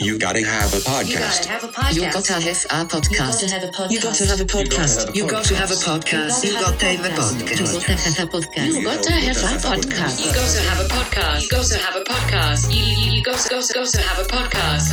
You gotta have a You gotta podcast. have a podcast. You gotta have a podcast. You gotta have a podcast. You got to have a podcast. You got to have a podcast. You got to have a podcast. You got to have a podcast. You got to have a podcast. You got to have a podcast. You, you, you got to, got to have a podcast.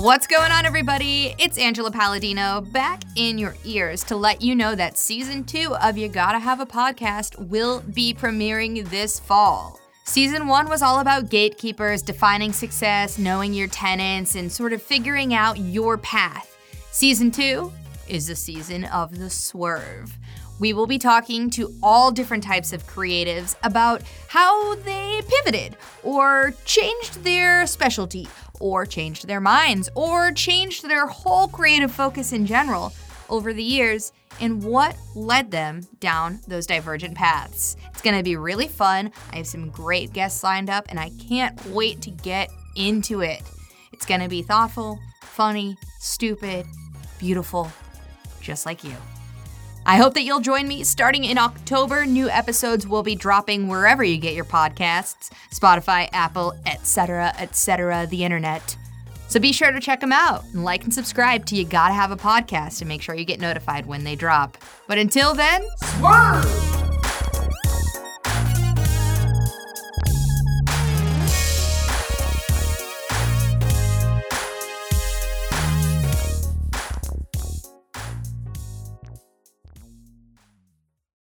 What's going on, everybody? It's Angela Palladino back in your ears to let you know that season two of You Gotta Have a Podcast will be premiering this fall. Season one was all about gatekeepers, defining success, knowing your tenants, and sort of figuring out your path. Season two is the season of the swerve. We will be talking to all different types of creatives about how they pivoted, or changed their specialty, or changed their minds, or changed their whole creative focus in general over the years, and what led them down those divergent paths. It's gonna be really fun. I have some great guests lined up, and I can't wait to get into it. It's gonna be thoughtful, funny, stupid, beautiful, just like you. I hope that you'll join me starting in October. New episodes will be dropping wherever you get your podcasts Spotify, Apple, etc., etc., the internet. So be sure to check them out and like and subscribe to You Gotta Have a Podcast to make sure you get notified when they drop. But until then, swerve!